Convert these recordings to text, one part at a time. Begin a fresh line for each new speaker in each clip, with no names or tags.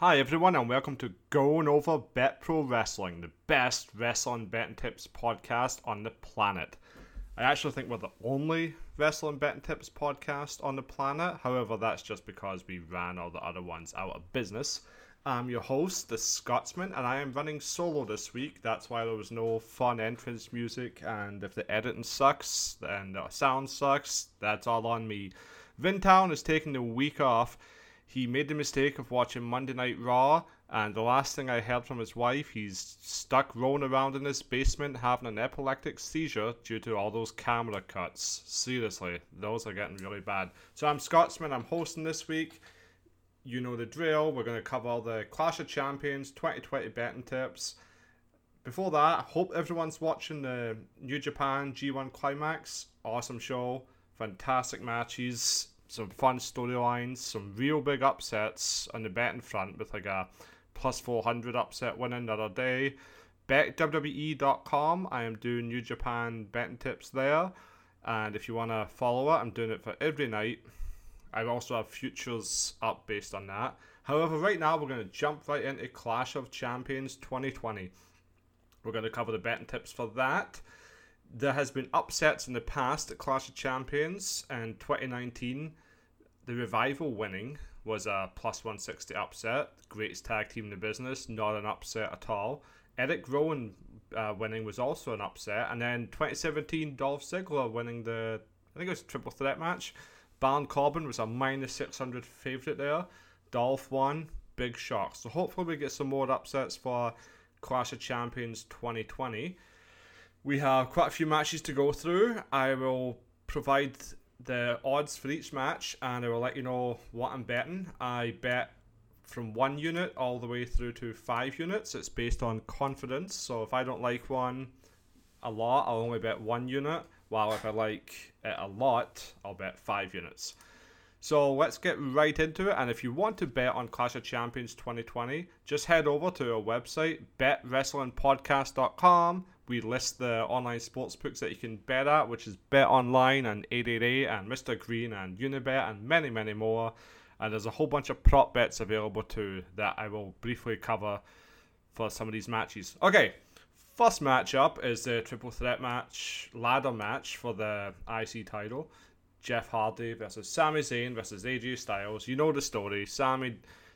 Hi everyone and welcome to Going Over Bet Pro Wrestling, the best wrestling betting tips podcast on the planet. I actually think we're the only wrestling betting tips podcast on the planet. However, that's just because we ran all the other ones out of business. I'm your host, the Scotsman, and I am running solo this week. That's why there was no fun entrance music, and if the editing sucks and the sound sucks, that's all on me. Vintown is taking the week off he made the mistake of watching Monday Night Raw, and the last thing I heard from his wife, he's stuck rolling around in his basement having an epileptic seizure due to all those camera cuts. Seriously, those are getting really bad. So I'm Scotsman, I'm hosting this week. You know the drill. We're going to cover all the Clash of Champions 2020 betting tips. Before that, I hope everyone's watching the New Japan G1 Climax. Awesome show, fantastic matches some fun storylines, some real big upsets on the betting front with like a plus 400 upset winning the other day. BetWWE.com, I am doing New Japan betting tips there. And if you want to follow it, I'm doing it for every night. I also have futures up based on that. However, right now we're going to jump right into Clash of Champions 2020. We're going to cover the betting tips for that there has been upsets in the past at Clash of Champions and 2019. The Revival winning was a plus 160 upset. Greatest tag team in the business, not an upset at all. Eric Rowan uh, winning was also an upset. And then 2017, Dolph Ziggler winning the, I think it was triple threat match. Baron Corbin was a minus 600 favourite there. Dolph won. Big shock. So hopefully we get some more upsets for Clash of Champions 2020. We have quite a few matches to go through. I will provide the odds for each match and I will let you know what I'm betting. I bet from one unit all the way through to five units. It's based on confidence. So if I don't like one a lot, I'll only bet one unit. While if I like it a lot, I'll bet five units. So let's get right into it. And if you want to bet on Clash of Champions 2020, just head over to our website, betwrestlingpodcast.com. We list the online sports books that you can bet at, which is Bet Online and 888 and Mr. Green and Unibet and many, many more. And there's a whole bunch of prop bets available too that I will briefly cover for some of these matches. Okay, first matchup is the triple threat match, ladder match for the IC title. Jeff Hardy versus Sami Zayn versus AJ Styles. You know the story. Sami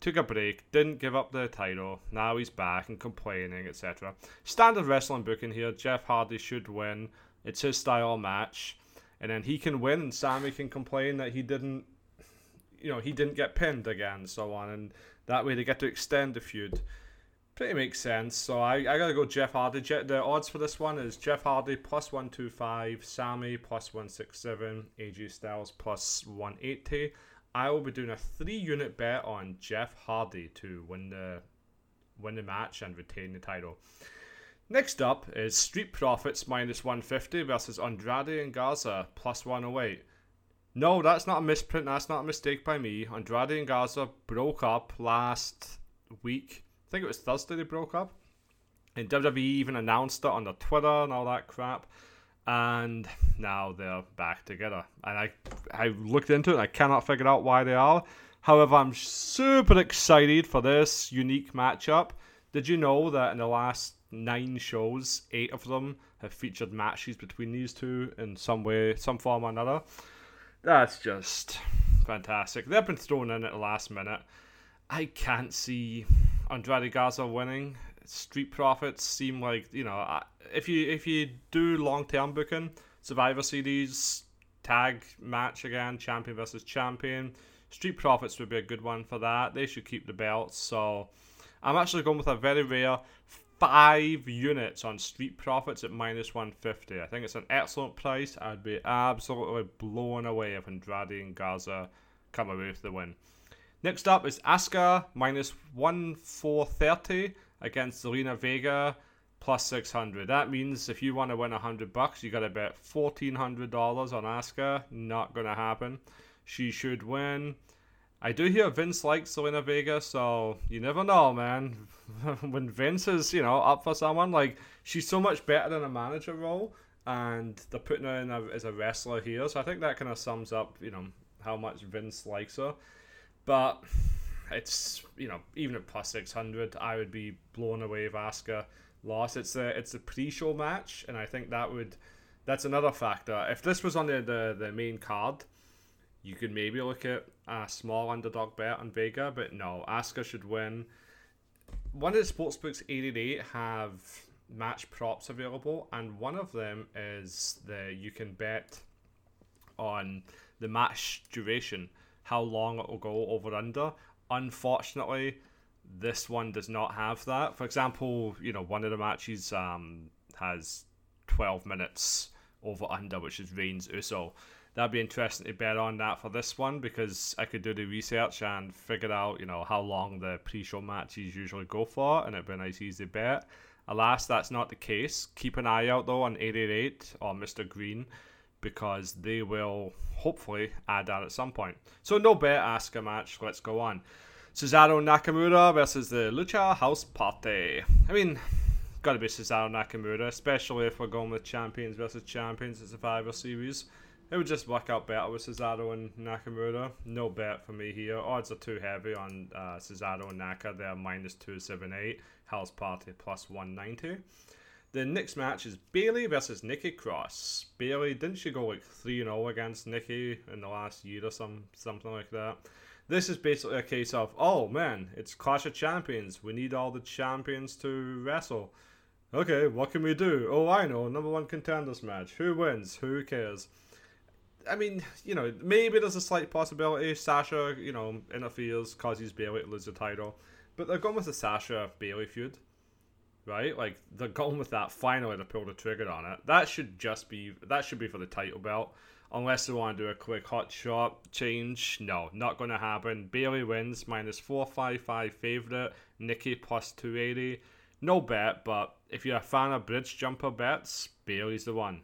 took a break, didn't give up the title. Now he's back and complaining, etc. Standard wrestling booking here. Jeff Hardy should win. It's his style match, and then he can win, and Sami can complain that he didn't, you know, he didn't get pinned again, so on, and that way they get to extend the feud. Pretty makes sense. So I, I gotta go Jeff Hardy. Je- the odds for this one is Jeff Hardy plus one two five, Sami plus one six seven, AJ Styles plus one eighty. I will be doing a three unit bet on Jeff Hardy to win the win the match and retain the title. Next up is Street Profits minus 150 versus Andrade and Garza plus 108. No, that's not a misprint. That's not a mistake by me. Andrade and Garza broke up last week. I think it was Thursday they broke up. And WWE even announced it on their Twitter and all that crap and now they're back together. And I I looked into it. I cannot figure out why they are. However, I'm super excited for this unique matchup. Did you know that in the last nine shows, eight of them have featured matches between these two in some way, some form or another? That's just fantastic. They've been thrown in at the last minute. I can't see Andrade Garza winning. Street Profits seem like you know if you if you do long term booking, Survivor Series tag match again, champion versus champion. Street Profits would be a good one for that. They should keep the belts. So I'm actually going with a very rare five units on Street Profits at minus 150. I think it's an excellent price. I'd be absolutely blown away if Andrade and Garza come away with the win. Next up is Asuka minus 1430 against Zelina Vega plus 600. That means if you want to win 100 bucks, you got to bet $1,400 on Asuka. Not going to happen. She should win. I do hear Vince likes Zelina Vega, so you never know, man. when Vince is, you know, up for someone, like, she's so much better than a manager role, and they're putting her in a, as a wrestler here, so I think that kind of sums up, you know, how much Vince likes her. But it's you know even at plus six hundred, I would be blown away if Asuka lost. It's a it's a pre-show match, and I think that would that's another factor. If this was on the the, the main card, you could maybe look at a small underdog bet on Vega, but no, Asuka should win. One of the sportsbooks 888 have match props available, and one of them is the you can bet on the match duration, how long it will go over under. Unfortunately, this one does not have that. For example, you know, one of the matches um, has 12 minutes over under, which is Reigns Uso. That'd be interesting to bet on that for this one because I could do the research and figure out, you know, how long the pre-show matches usually go for, and it'd be a nice easy bet. Alas, that's not the case. Keep an eye out though on 888 or Mr. Green because they will hopefully add that at some point. So no bet, Asuka match. Let's go on. Cesaro Nakamura versus the Lucha House Party. I mean, gotta be Cesaro Nakamura, especially if we're going with champions versus champions at Survivor Series. It would just work out better with Cesaro and Nakamura. No bet for me here. Odds are too heavy on uh, Cesaro and Naka. They're minus 278. House Party plus 190. The next match is Bayley versus Nikki Cross. Bayley, didn't she go like 3 0 against Nikki in the last year or some, something like that? This is basically a case of, oh man, it's Clash of Champions. We need all the champions to wrestle. Okay, what can we do? Oh, I know, number one contenders match. Who wins? Who cares? I mean, you know, maybe there's a slight possibility Sasha, you know, interferes, causes Bayley to lose the title. But they're going with the Sasha Bayley feud, right? Like they're going with that finally to pull the trigger on it. That should just be that should be for the title belt. Unless they want to do a quick hot shot change, no, not going to happen. Bayley wins minus four five five favorite. Nikki plus two eighty. No bet, but if you're a fan of bridge jumper bets, Bayley's the one.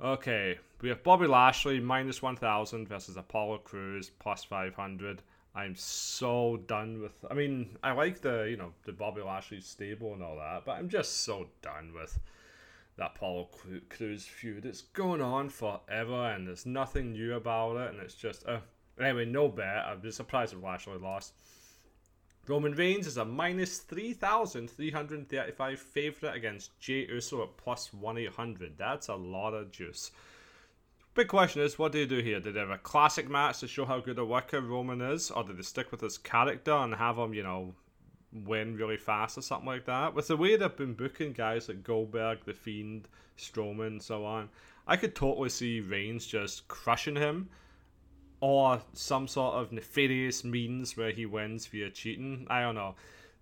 Okay, we have Bobby Lashley minus 1000 versus Apollo Crews plus 500. I'm so done with. I mean, I like the you know the Bobby Lashley stable and all that, but I'm just so done with that Apollo Crews feud. It's going on forever, and there's nothing new about it, and it's just uh, anyway. No bet. I'm just surprised if Lashley lost. Roman Reigns is a minus 3,335 favourite against Jey Uso at plus 1 800. That's a lot of juice. Big question is, what do you do here? Did they have a classic match to show how good a worker Roman is, or did they stick with his character and have him, you know, win really fast or something like that? With the way they've been booking guys like Goldberg, The Fiend, Strowman, and so on, I could totally see Reigns just crushing him, or some sort of nefarious means where he wins via cheating. I don't know.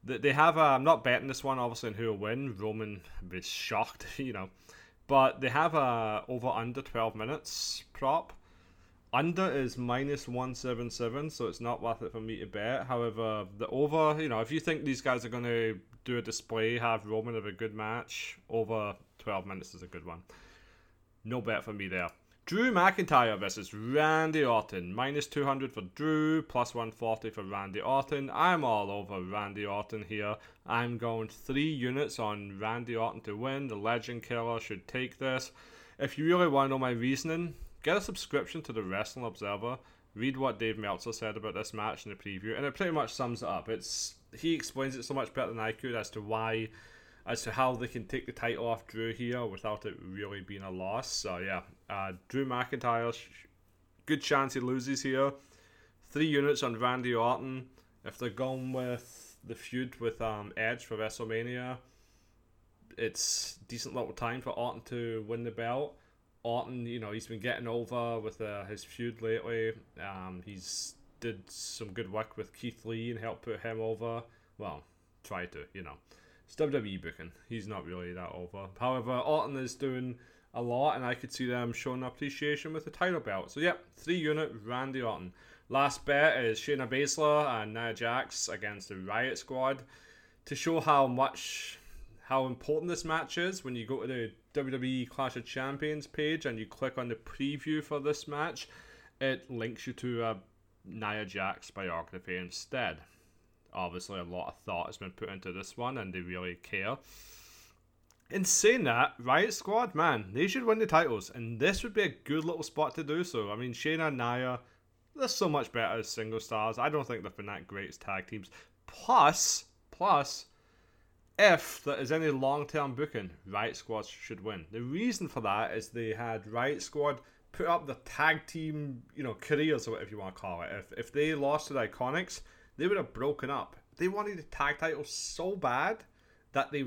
They have. A, I'm not betting this one, obviously, on who will win. Roman be shocked, you know. But they have a over under 12 minutes prop. Under is minus 177, so it's not worth it for me to bet. However, the over, you know, if you think these guys are going to do a display, have Roman have a good match, over 12 minutes is a good one. No bet for me there. Drew McIntyre versus Randy Orton. Minus 200 for Drew, plus 140 for Randy Orton. I'm all over Randy Orton here. I'm going three units on Randy Orton to win. The Legend Killer should take this. If you really want to know my reasoning, get a subscription to the Wrestling Observer. Read what Dave Meltzer said about this match in the preview, and it pretty much sums it up. It's he explains it so much better than I could as to why as to how they can take the title off Drew here without it really being a loss. So yeah, uh, Drew McIntyre, good chance he loses here. Three units on Randy Orton. If they're going with the feud with um, Edge for WrestleMania, it's decent little time for Orton to win the belt. Orton, you know, he's been getting over with uh, his feud lately. Um, he's did some good work with Keith Lee and helped put him over. Well, try to, you know. It's WWE booking. He's not really that over. However, Orton is doing a lot, and I could see them showing appreciation with the title belt. So, yep, three unit Randy Orton. Last bet is Shayna Baszler and Nia Jax against the Riot Squad. To show how much, how important this match is, when you go to the WWE Clash of Champions page and you click on the preview for this match, it links you to a Nia Jax biography instead obviously a lot of thought has been put into this one and they really care. In saying that, Riot Squad, man, they should win the titles, and this would be a good little spot to do so. I mean, Shayna and Nia, they're so much better as single stars. I don't think they've been that great as tag teams. Plus, plus, if there is any long term booking, Riot Squad should win. The reason for that is they had Riot Squad put up the tag team, you know, careers or whatever you want to call it. If if they lost to the Iconics, they would have broken up. They wanted the tag titles so bad that they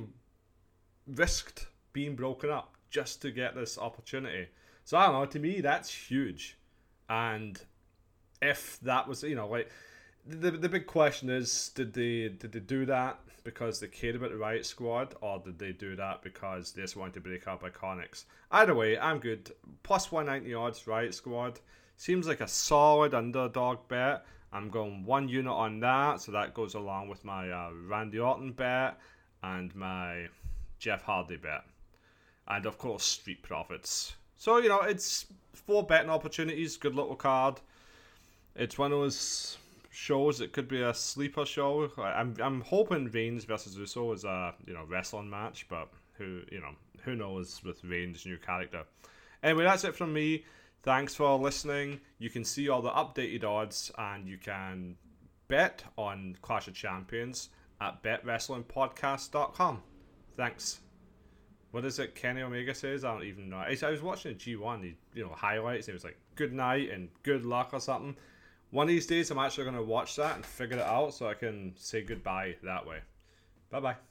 risked being broken up just to get this opportunity. So I don't know. To me, that's huge. And if that was, you know, like the the big question is, did they did they do that because they cared about the Riot Squad, or did they do that because they just wanted to break up Iconics? Either way, I'm good. Plus 190 odds, Riot Squad. Seems like a solid underdog bet. I'm going one unit on that, so that goes along with my uh, Randy Orton bet and my Jeff Hardy bet. And of course, Street Profits. So, you know, it's four betting opportunities, good little card. It's one of those shows it could be a sleeper show. I'm I'm hoping Reigns versus Uso is a you know wrestling match, but who you know who knows with Reigns' new character. Anyway, that's it from me. Thanks for listening. You can see all the updated odds and you can bet on Clash of Champions at betwrestlingpodcast.com. Thanks. What is it Kenny Omega says? I don't even know. I was watching a G1, he, you know, highlights. It was like good night and good luck or something. One of these days, I'm actually going to watch that and figure it out so I can say goodbye that way. Bye bye.